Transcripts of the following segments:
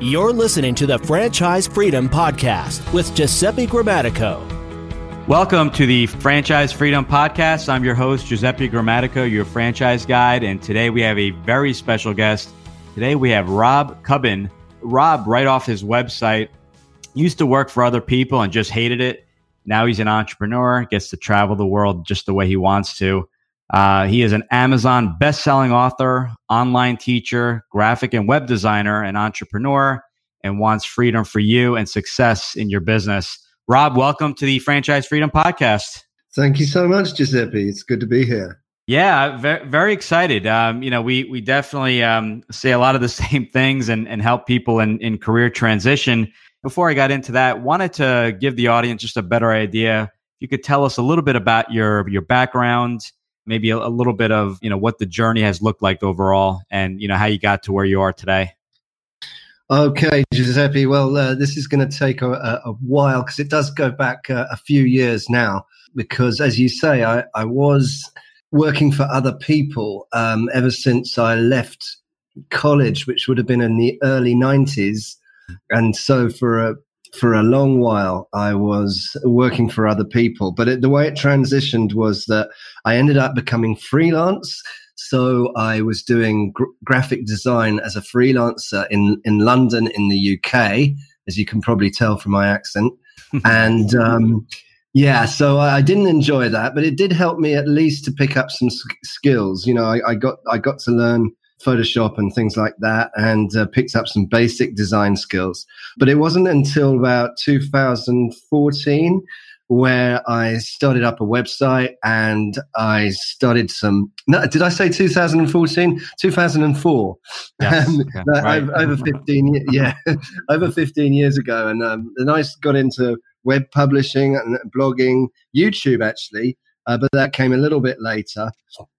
You're listening to the Franchise Freedom Podcast with Giuseppe Grammatico. Welcome to the Franchise Freedom Podcast. I'm your host, Giuseppe Grammatico, your franchise guide. And today we have a very special guest. Today we have Rob Cubbon. Rob, right off his website, used to work for other people and just hated it. Now he's an entrepreneur, gets to travel the world just the way he wants to. Uh, he is an Amazon best-selling author, online teacher, graphic and web designer, and entrepreneur, and wants freedom for you and success in your business. Rob, welcome to the Franchise Freedom Podcast. Thank you so much, Giuseppe. It's good to be here. Yeah, very, very excited. Um, you know, we we definitely um, say a lot of the same things and, and help people in, in career transition. Before I got into that, wanted to give the audience just a better idea. If you could tell us a little bit about your your background, maybe a, a, little bit of you know what the journey has looked like overall, and you know how you got to where you are today. Okay, Giuseppe. Well, uh, this is going to take a, a while because it does go back uh, a few years now. Because, as you say, I, I was working for other people um, ever since I left college, which would have been in the early '90s, and so for a for a long while, I was working for other people. But it, the way it transitioned was that I ended up becoming freelance. So I was doing gr- graphic design as a freelancer in, in London, in the UK, as you can probably tell from my accent. and um, yeah, so I, I, didn't enjoy that, but it did help me at least to pick up some s- skills. You know, I, I got I got to learn Photoshop and things like that, and uh, picked up some basic design skills. But it wasn't until about 2014 where I started up a website and I started some. No, did I say 2014? 2004. Yes, um, right. over, 15 yeah, over 15 years ago. And um, then I got into web publishing and blogging, YouTube actually uh, but that came a little bit later.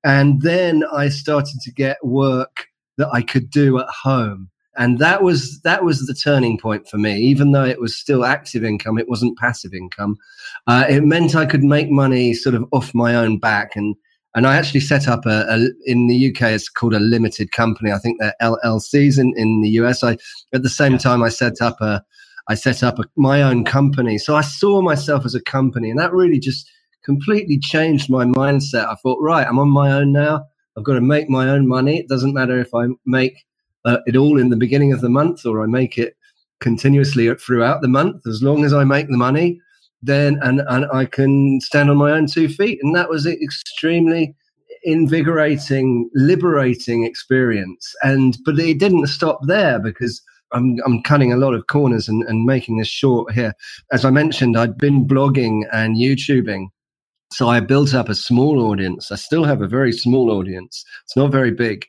And then I started to get work that I could do at home. And that was that was the turning point for me. Even though it was still active income, it wasn't passive income. Uh, it meant I could make money sort of off my own back. And and I actually set up a, a, in the UK. It's called a limited company. I think they're LLCs in, in the US. I at the same time I set up a I set up a, my own company. So I saw myself as a company, and that really just completely changed my mindset. I thought, right, I'm on my own now. I've got to make my own money. It doesn't matter if I make uh, it all in the beginning of the month or I make it continuously throughout the month. As long as I make the money, then and, and I can stand on my own two feet. And that was an extremely invigorating, liberating experience. And but it didn't stop there because I'm, I'm cutting a lot of corners and, and making this short here. As I mentioned, I'd been blogging and YouTubing so I built up a small audience. I still have a very small audience. It's not very big.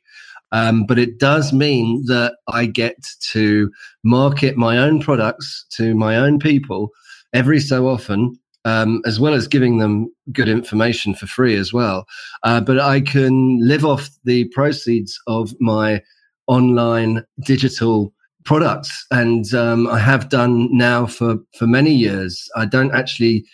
Um, but it does mean that I get to market my own products to my own people every so often, um, as well as giving them good information for free as well. Uh, but I can live off the proceeds of my online digital products, and um, I have done now for for many years. I don't actually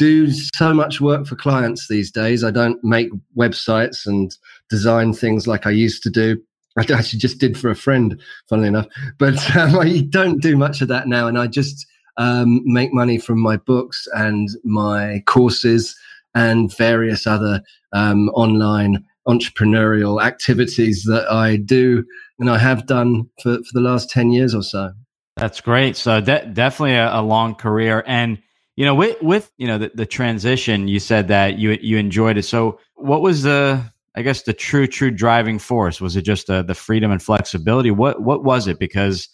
do so much work for clients these days. I don't make websites and design things like I used to do. I actually just did for a friend, funnily enough. But um, I don't do much of that now. And I just um, make money from my books and my courses and various other um, online entrepreneurial activities that I do and I have done for, for the last 10 years or so. That's great. So de- definitely a, a long career. And you know, with with you know the, the transition, you said that you you enjoyed it. So, what was the I guess the true true driving force? Was it just the the freedom and flexibility? What what was it? Because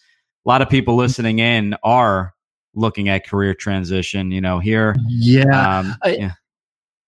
a lot of people listening in are looking at career transition. You know, here, yeah, um, I, yeah.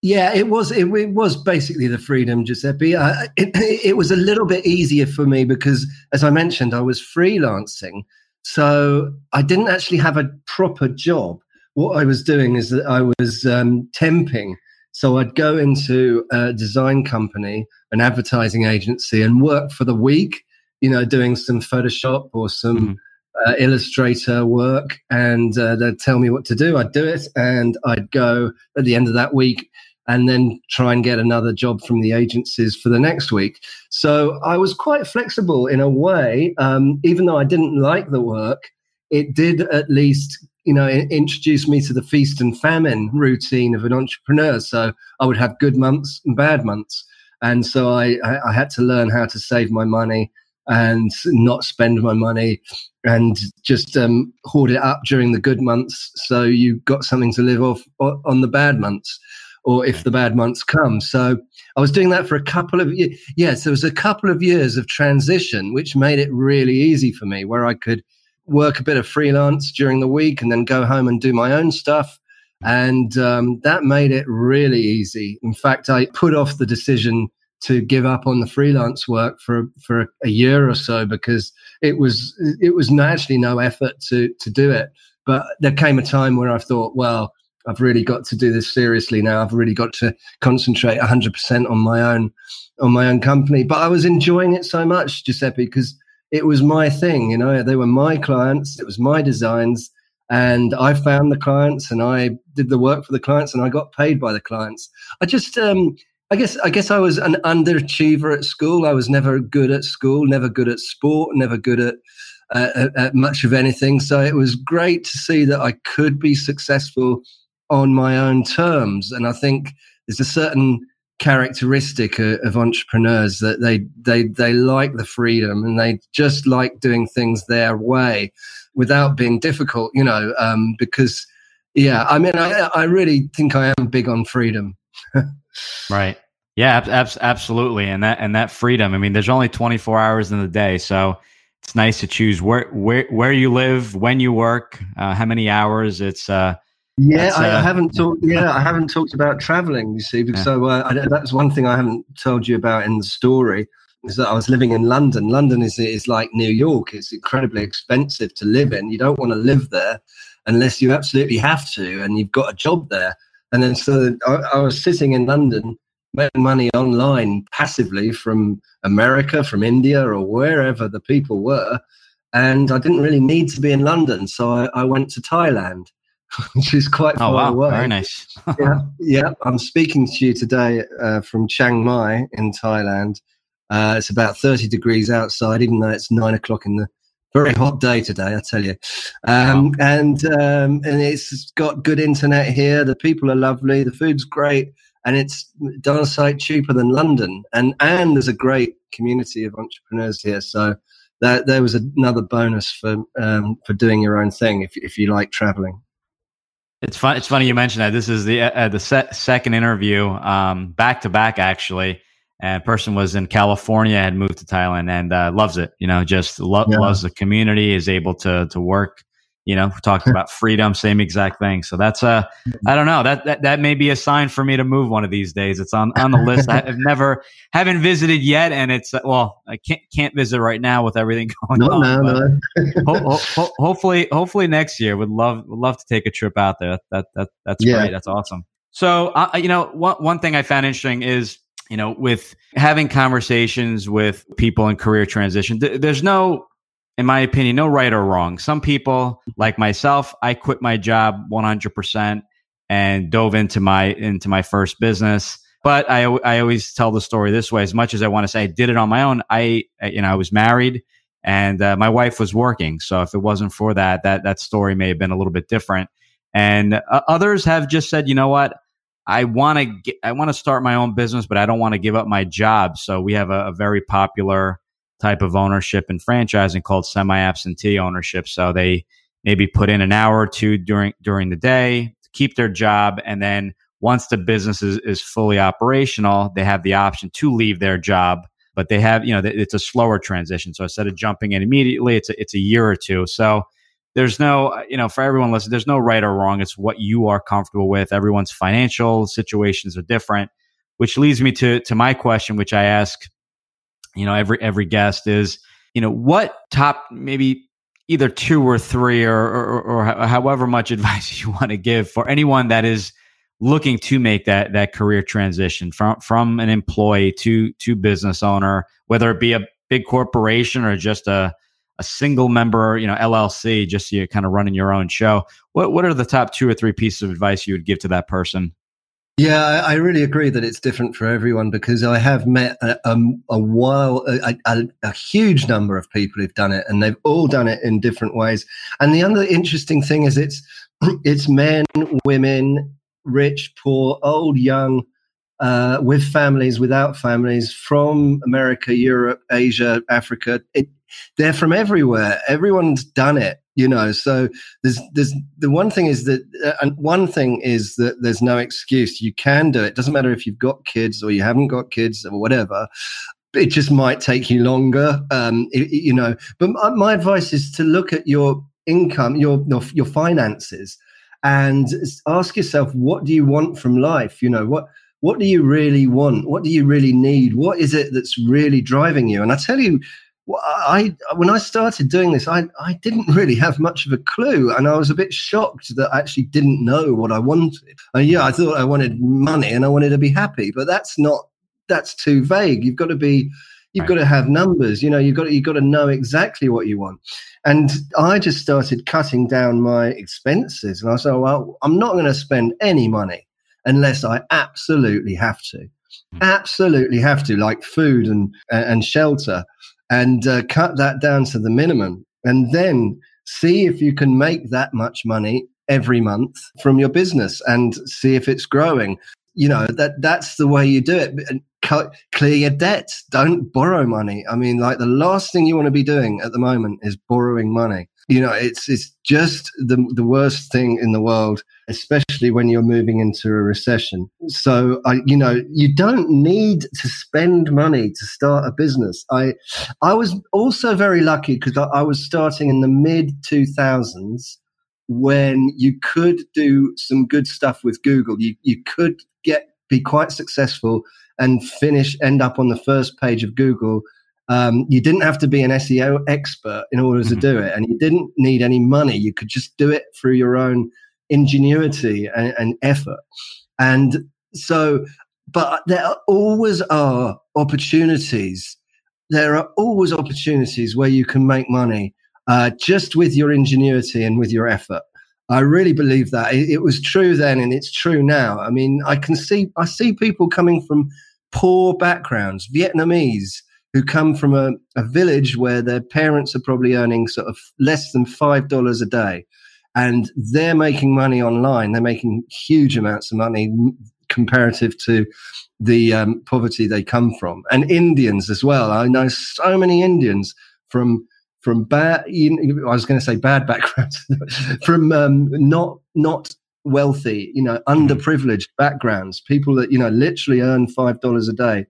Yeah, it was it, it, was basically the freedom, Giuseppe. Uh, it, it was a little bit easier for me because, as I mentioned, I was freelancing, so I didn't actually have a proper job what I was doing is that I was um, temping. So I'd go into a design company, an advertising agency, and work for the week, you know, doing some Photoshop or some mm-hmm. uh, Illustrator work. And uh, they'd tell me what to do. I'd do it. And I'd go at the end of that week and then try and get another job from the agencies for the next week. So I was quite flexible in a way, um, even though I didn't like the work. It did at least, you know, introduced me to the feast and famine routine of an entrepreneur. So I would have good months and bad months, and so I, I, I had to learn how to save my money and not spend my money and just um, hoard it up during the good months so you got something to live off on the bad months or if the bad months come. So i was doing that for a couple of years yes there was a couple of years of transition which made it really easy for me where i could work a bit of freelance during the week and then go home and do my own stuff and um, that made it really easy in fact i put off the decision to give up on the freelance work for for a year or so because it was it was actually no effort to to do it. But there came a time where I thought, well, I've really got to do this seriously now. I've really got to concentrate 100% on my own on my own company. But I was enjoying it so much, Giuseppe, because it was my thing. You know, they were my clients. It was my designs. And I found the clients and I did the work for the clients and I got paid by the clients. I just, um, I guess I guess I was an underachiever at school. I was never good at school, never good at sport, never good at, uh, at, at much of anything. So it was great to see that I could be successful on my own terms. And I think there's a certain characteristic of, of entrepreneurs that they they they like the freedom and they just like doing things their way without being difficult. You know, um, because yeah, I mean, I I really think I am big on freedom. right. Yeah, ab- absolutely. And that and that freedom. I mean, there's only 24 hours in the day, so it's nice to choose where where where you live, when you work, uh, how many hours. It's uh, yeah, I, uh, I, haven't talked. Yeah, I haven't talked about traveling. You see, because yeah. so uh, I, that's one thing I haven't told you about in the story is that I was living in London. London is is like New York. It's incredibly expensive to live in. You don't want to live there unless you absolutely have to, and you've got a job there. And then so I, I was sitting in London, making money online passively from America, from India, or wherever the people were. And I didn't really need to be in London, so I, I went to Thailand, which is quite oh, far wow. away. Very nice. yeah, yeah, I'm speaking to you today uh, from Chiang Mai in Thailand. Uh, it's about 30 degrees outside, even though it's nine o'clock in the very hot day today, I tell you. Um, wow. And um, and it's got good internet here. The people are lovely. The food's great, and it's darn sight cheaper than London. And and there's a great community of entrepreneurs here. So that there was another bonus for um, for doing your own thing if if you like traveling. It's fun. It's funny you mentioned that. This is the uh, the se- second interview, um, back to back, actually and person was in California, had moved to Thailand, and uh, loves it. You know, just lo- yeah. loves the community, is able to to work. You know, talking about freedom, same exact thing. So that's uh, I don't know that, that that may be a sign for me to move one of these days. It's on on the list. I've never haven't visited yet, and it's uh, well, I can't can't visit right now with everything going no, on. No, no. ho- ho- hopefully, hopefully next year. Would love would love to take a trip out there. That that that's yeah. great. That's awesome. So, uh, you know, one one thing I found interesting is you know, with having conversations with people in career transition, th- there's no, in my opinion, no right or wrong. Some people, like myself, I quit my job 100% and dove into my into my first business. But I I always tell the story this way. As much as I want to say I did it on my own, I you know I was married and uh, my wife was working. So if it wasn't for that, that that story may have been a little bit different. And uh, others have just said, you know what, I want to I want to start my own business, but I don't want to give up my job. So we have a, a very popular type of ownership and franchising called semi-absentee ownership. So they maybe put in an hour or two during during the day to keep their job, and then once the business is, is fully operational, they have the option to leave their job. But they have, you know, it's a slower transition. So instead of jumping in immediately, it's a, it's a year or two. So there's no, you know, for everyone listening, there's no right or wrong. It's what you are comfortable with. Everyone's financial situations are different, which leads me to to my question, which I ask, you know, every every guest is, you know, what top maybe either two or three or, or, or however much advice you want to give for anyone that is looking to make that that career transition from from an employee to to business owner, whether it be a big corporation or just a a single member, you know, LLC, just so you're kind of running your own show. What what are the top two or three pieces of advice you would give to that person? Yeah, I, really agree that it's different for everyone because I have met a, um, a while, a, a, a, huge number of people who've done it, and they've all done it in different ways. And the other interesting thing is it's it's men, women, rich, poor, old, young, uh, with families, without families, from America, Europe, Asia, Africa. It, they're from everywhere. Everyone's done it you know so there's there's the one thing is that uh, and one thing is that there's no excuse. You can do it. Doesn't matter if you've got kids or you haven't got kids or whatever. It just might take you longer um it, you know. But my, my advice is to look at your income your, your your finances and ask yourself what do you want from life? You know what what do you really want? What do you really need? What is it that's really driving you? And i tell you I when I started doing this, I, I didn't really have much of a clue, and I was a bit shocked that I actually didn't know what I wanted. Uh, yeah, I thought I wanted money and I wanted to be happy, but that's not that's too vague. You've got to be you've right. got to have numbers. You know, you've got to, you've got to know exactly what you want. And I just started cutting down my expenses, and I said, well, I'm not going to spend any money unless I absolutely have to. Hmm. Absolutely have to, like food and and shelter and uh, cut that down to the minimum. And then see if you can make that much money every month from your business and see if it's growing. You know that that's the way you do it. Cut, clear your debts. Don't borrow money. I mean like the last thing you want to be doing at the moment is borrowing money you know it's it's just the the worst thing in the world especially when you're moving into a recession. So i you know you don't need to spend money to start a business. I i was also very lucky because I, I was starting in the mid 2000s when you could do some good stuff with google. You you could get be quite successful and finish end up on the first page of google um, you didn't have to be an SEO expert in order to mm-hmm. do it, and you didn't need any money. You could just do it through your own ingenuity and, and effort. And so, but there always are opportunities. There are always opportunities where you can make money uh, just with your ingenuity and with your effort. I really believe that it, it was true then, and it's true now. I mean, I can see I see people coming from poor backgrounds, Vietnamese who come from a, a village where their parents are probably earning sort of less than five dollars a day. And they're making money online. They're making huge amounts of money comparative to the um, poverty they come from. And indians as well. I know so many indians from from bad i was going to say bad backgrounds from um, not not wealthy you know mm-hmm. underprivileged backgrounds. People that you know literally earn five dollars a day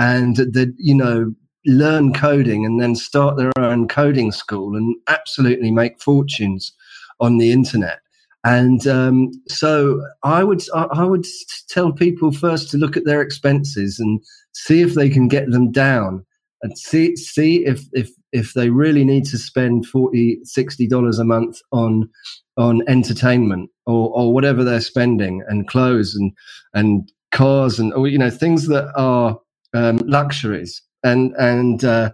and that you know learn coding and then start their own coding school and absolutely make fortunes on the internet. And um, so I would I would tell people first to look at their expenses and see if they can get them down and see see if if if they really need to spend 40 60 dollars a month on on entertainment or or whatever they're spending and clothes and and cars and or you know things that are um, luxuries. And and uh,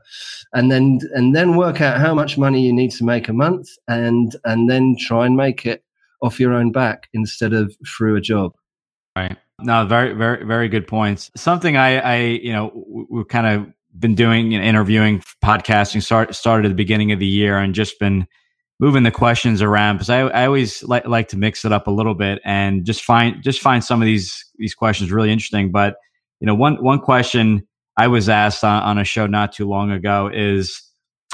and then and then work out how much money you need to make a month and and then try and make it off your own back instead of through a job. Right. No very very very good points. Something i i you know we've kind of been doing you know, interviewing podcasting start, started at the beginning of the year and just been moving the questions around because I, I always like, like to mix it up a little bit and just find just find some of these these questions really interesting. But you know one one question I was asked on, on a show not too long ago is,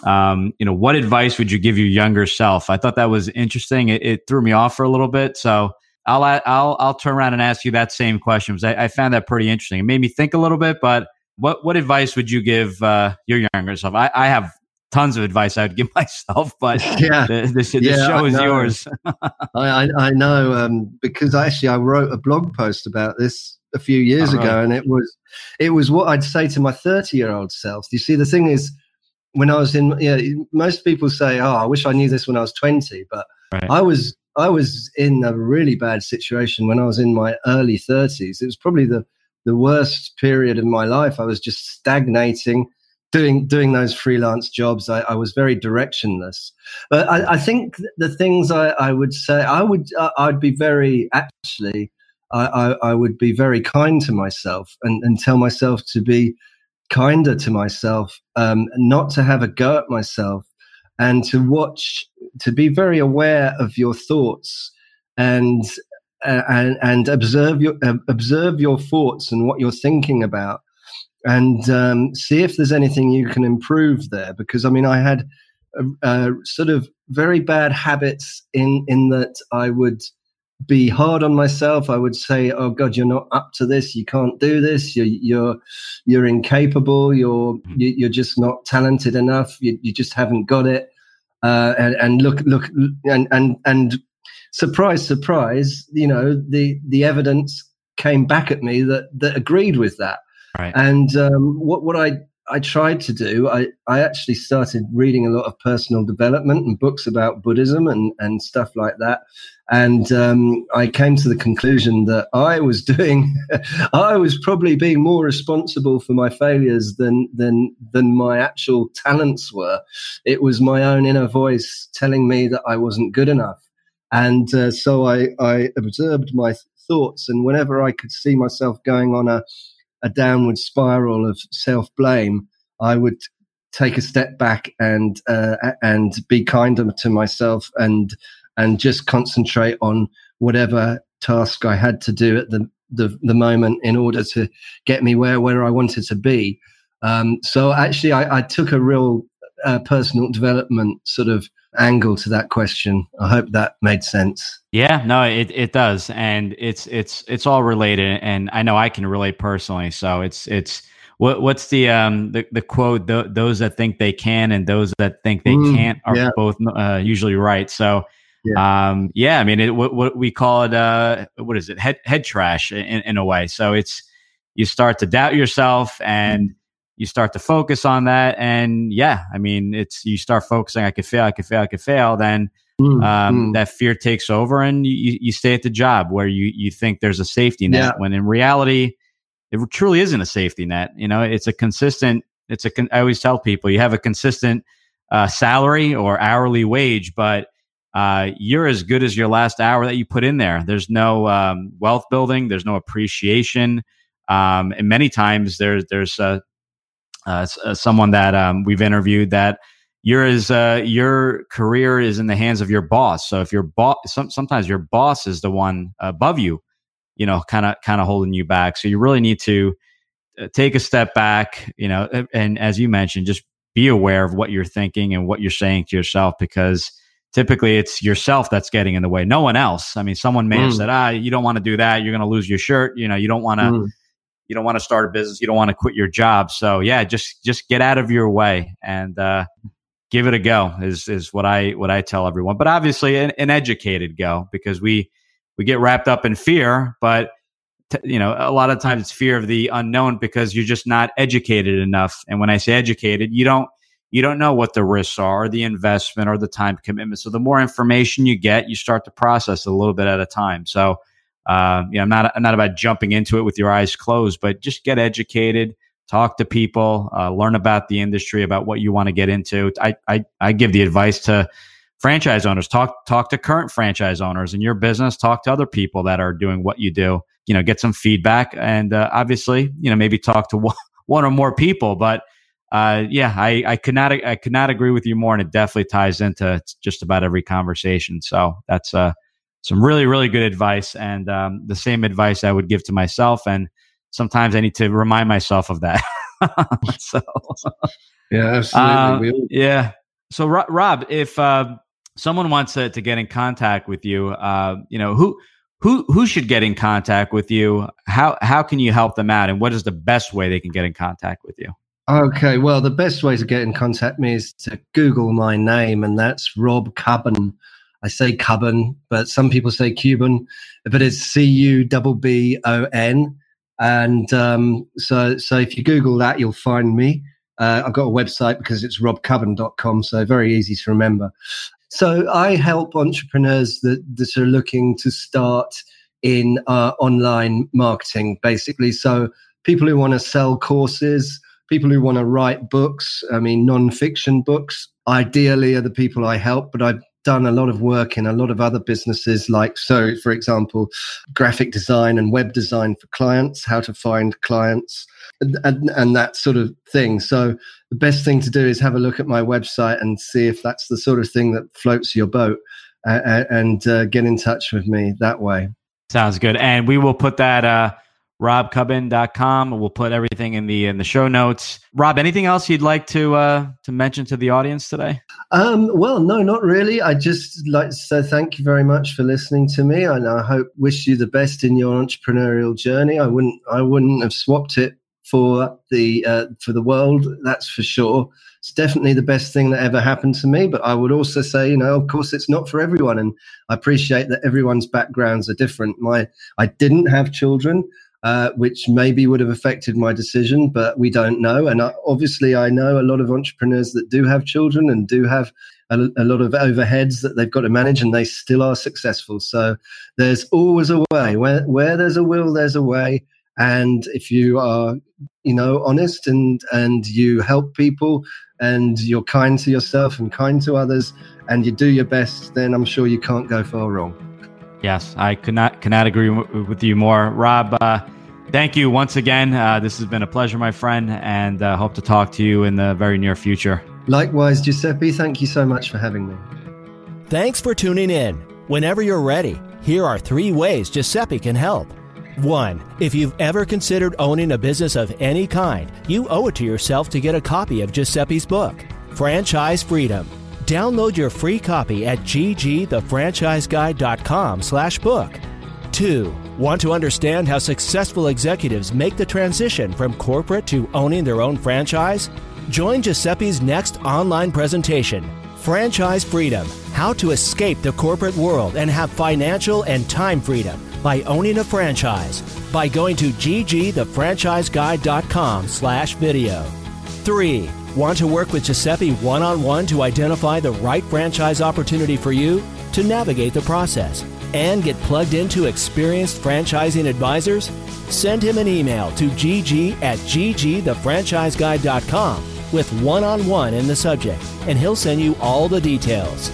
um, you know, what advice would you give your younger self? I thought that was interesting. It, it threw me off for a little bit. So I'll, I'll, I'll turn around and ask you that same question because I, I found that pretty interesting. It made me think a little bit, but what, what advice would you give uh, your younger self? I, I have tons of advice I would give myself, but yeah, the, the yeah, show is yours. I, I, know um, because actually I wrote a blog post about this a few years uh-huh. ago, and it was it was what I'd say to my thirty year old self. You see, the thing is, when I was in, yeah, most people say, "Oh, I wish I knew this when I was 20," but right. I was I was in a really bad situation when I was in my early 30s. It was probably the the worst period of my life. I was just stagnating, doing doing those freelance jobs. I, I was very directionless. But I, I think the things I, I, would say, I would I'd be very actually I, I, I would be very kind to myself and, and tell myself to be kinder to myself, um, not to have a go at myself, and to watch, to be very aware of your thoughts and uh, and, and observe your uh, observe your thoughts and what you're thinking about, and um, see if there's anything you can improve there. Because I mean, I had uh, sort of very bad habits in in that I would be hard on myself. I would say, "Oh God, you're not up to this. You can't do this. You're you're you're incapable. You're you're just not talented enough. You, you just haven't got it." Uh, and, and look look and and and surprise surprise, you know the the evidence came back at me that that agreed with that. Right. And um, what what I I tried to do, I, I actually started reading a lot of personal development and books about Buddhism and, and stuff like that. And um, I came to the conclusion that I was doing, I was probably being more responsible for my failures than, than, than my actual talents were. It was my own inner voice telling me that I wasn't good enough. And uh, so I, I observed my thoughts. And whenever I could see myself going on a, a downward spiral of self blame, I would take a step back and uh, and be kinder to myself and and just concentrate on whatever task I had to do at the the, the moment in order to get me where where I wanted to be. Um, so actually, I, I, took a real uh, personal development sort of angle to that question. I hope that made sense. Yeah, no, it, it does, and it's it's it's all related, and I know I can relate personally. So it's it's what what's the um the the quote? those that think they can and those that think they mm, can't are yeah. both uh, usually right. So. Yeah. Um, yeah, I mean, it, what, what we call it, uh, what is it? Head, head trash in, in a way. So it's, you start to doubt yourself and, mm you start to focus on that and yeah i mean it's you start focusing i could fail i could fail i could fail then mm, um, mm. that fear takes over and you, you stay at the job where you you think there's a safety net yeah. when in reality it truly isn't a safety net you know it's a consistent it's a con- i always tell people you have a consistent uh, salary or hourly wage but uh, you're as good as your last hour that you put in there there's no um, wealth building there's no appreciation um, and many times there's there's uh, uh, uh, someone that um, we've interviewed that your is uh, your career is in the hands of your boss. So if your boss, some, sometimes your boss is the one above you, you know, kind of kind of holding you back. So you really need to uh, take a step back, you know, and as you mentioned, just be aware of what you're thinking and what you're saying to yourself because typically it's yourself that's getting in the way no one else i mean someone may mm. have said ah you don't want to do that you're going to lose your shirt you know you don't want to mm you don't want to start a business, you don't want to quit your job. So yeah, just just get out of your way and uh, give it a go. Is is what I what I tell everyone. But obviously, an, an educated go because we we get wrapped up in fear, but t- you know a lot of times it's fear of the unknown because you're just not educated enough. And when I say educated, you don't you don't know what the risks are, or the investment, or the time commitment. So the more information you get, you start to process a little bit at a time. So uh, you know, I'm not I'm not about jumping into it with your eyes closed, but just get educated, talk to people, uh, learn about the industry, about what you want to get into. I, I I give the advice to franchise owners talk talk to current franchise owners in your business, talk to other people that are doing what you do. You know, get some feedback, and uh, obviously, you know, maybe talk to one, one or more people, but. Uh, yeah, I, I could not I could not agree with you more, and it definitely ties into just about every conversation. So that's uh some really, really good advice and um, the same advice I would give to myself. And sometimes I need to remind myself of that. so, yeah, absolutely. Uh, yeah. So, Rob, if uh, someone wants to, to, get in contact with you, uh, you know, who, who, who should get in contact with you? How, how can you help them out? And what is the best way they can get in contact with you? Okay, well, the best way to get in contact with me is to Google my name, and that's Rob Cubbon. I say Cubbon, but some people say Cuban, but it's C U B B O N. And um, so, so if you Google that, you'll find me. Uh, I've got a website because it's robcubbon.com, so very easy to remember. So I help entrepreneurs that, that are looking to start in uh, online marketing, basically. So people who want to sell courses, people who want to write books, I mean, non-fiction books, ideally are the people I help, but I've done a lot of work in a lot of other businesses, like so, for example, graphic design and web design for clients, how to find clients, and, and, and that sort of thing. So the best thing to do is have a look at my website and see if that's the sort of thing that floats your boat, uh, and uh, get in touch with me that way. Sounds good. And we will put that uh, robcubbon.com. We'll put everything in the in the show notes. Rob, anything else you'd like to uh, to mention to the audience today? Um, well, no, not really. I just like to say thank you very much for listening to me, and I hope wish you the best in your entrepreneurial journey. I wouldn't I wouldn't have swapped it for the uh, for the world. That's for sure. It's definitely the best thing that ever happened to me. But I would also say, you know, of course, it's not for everyone, and I appreciate that everyone's backgrounds are different. My I didn't have children uh, which maybe would have affected my decision, but we don't know. And I, obviously, I know a lot of entrepreneurs that do have children and do have a, a, lot of overheads that they've got to manage, and they still are successful. So there's always a way. Where where there's a will, there's a way. And if you are, you know, honest and and you help people and you're kind to yourself and kind to others and you do your best, then I'm sure you can't go far wrong. Yes, I could not cannot agree with you more, Rob. Uh, thank you once again. Uh, this has been a pleasure, my friend, and uh, hope to talk to you in the very near future. Likewise, Giuseppe. Thank you so much for having me. Thanks for tuning in. Whenever you're ready, here are three ways Giuseppe can help. One, if you've ever considered owning a business of any kind, you owe it to yourself to get a copy of Giuseppe's book, Franchise Freedom. Download your free copy at ggthefranchiseguide.com slash book. 2. Want to understand how successful executives make the transition from corporate to owning their own franchise? Join Giuseppe's next online presentation, Franchise Freedom How to Escape the Corporate World and Have Financial and Time Freedom by Owning a Franchise by going to ggthefranchiseguide.com slash video. 3. Want to work with Giuseppe one on one to identify the right franchise opportunity for you to navigate the process and get plugged into experienced franchising advisors? Send him an email to gg at ggthefranchiseguide.com with one on one in the subject, and he'll send you all the details.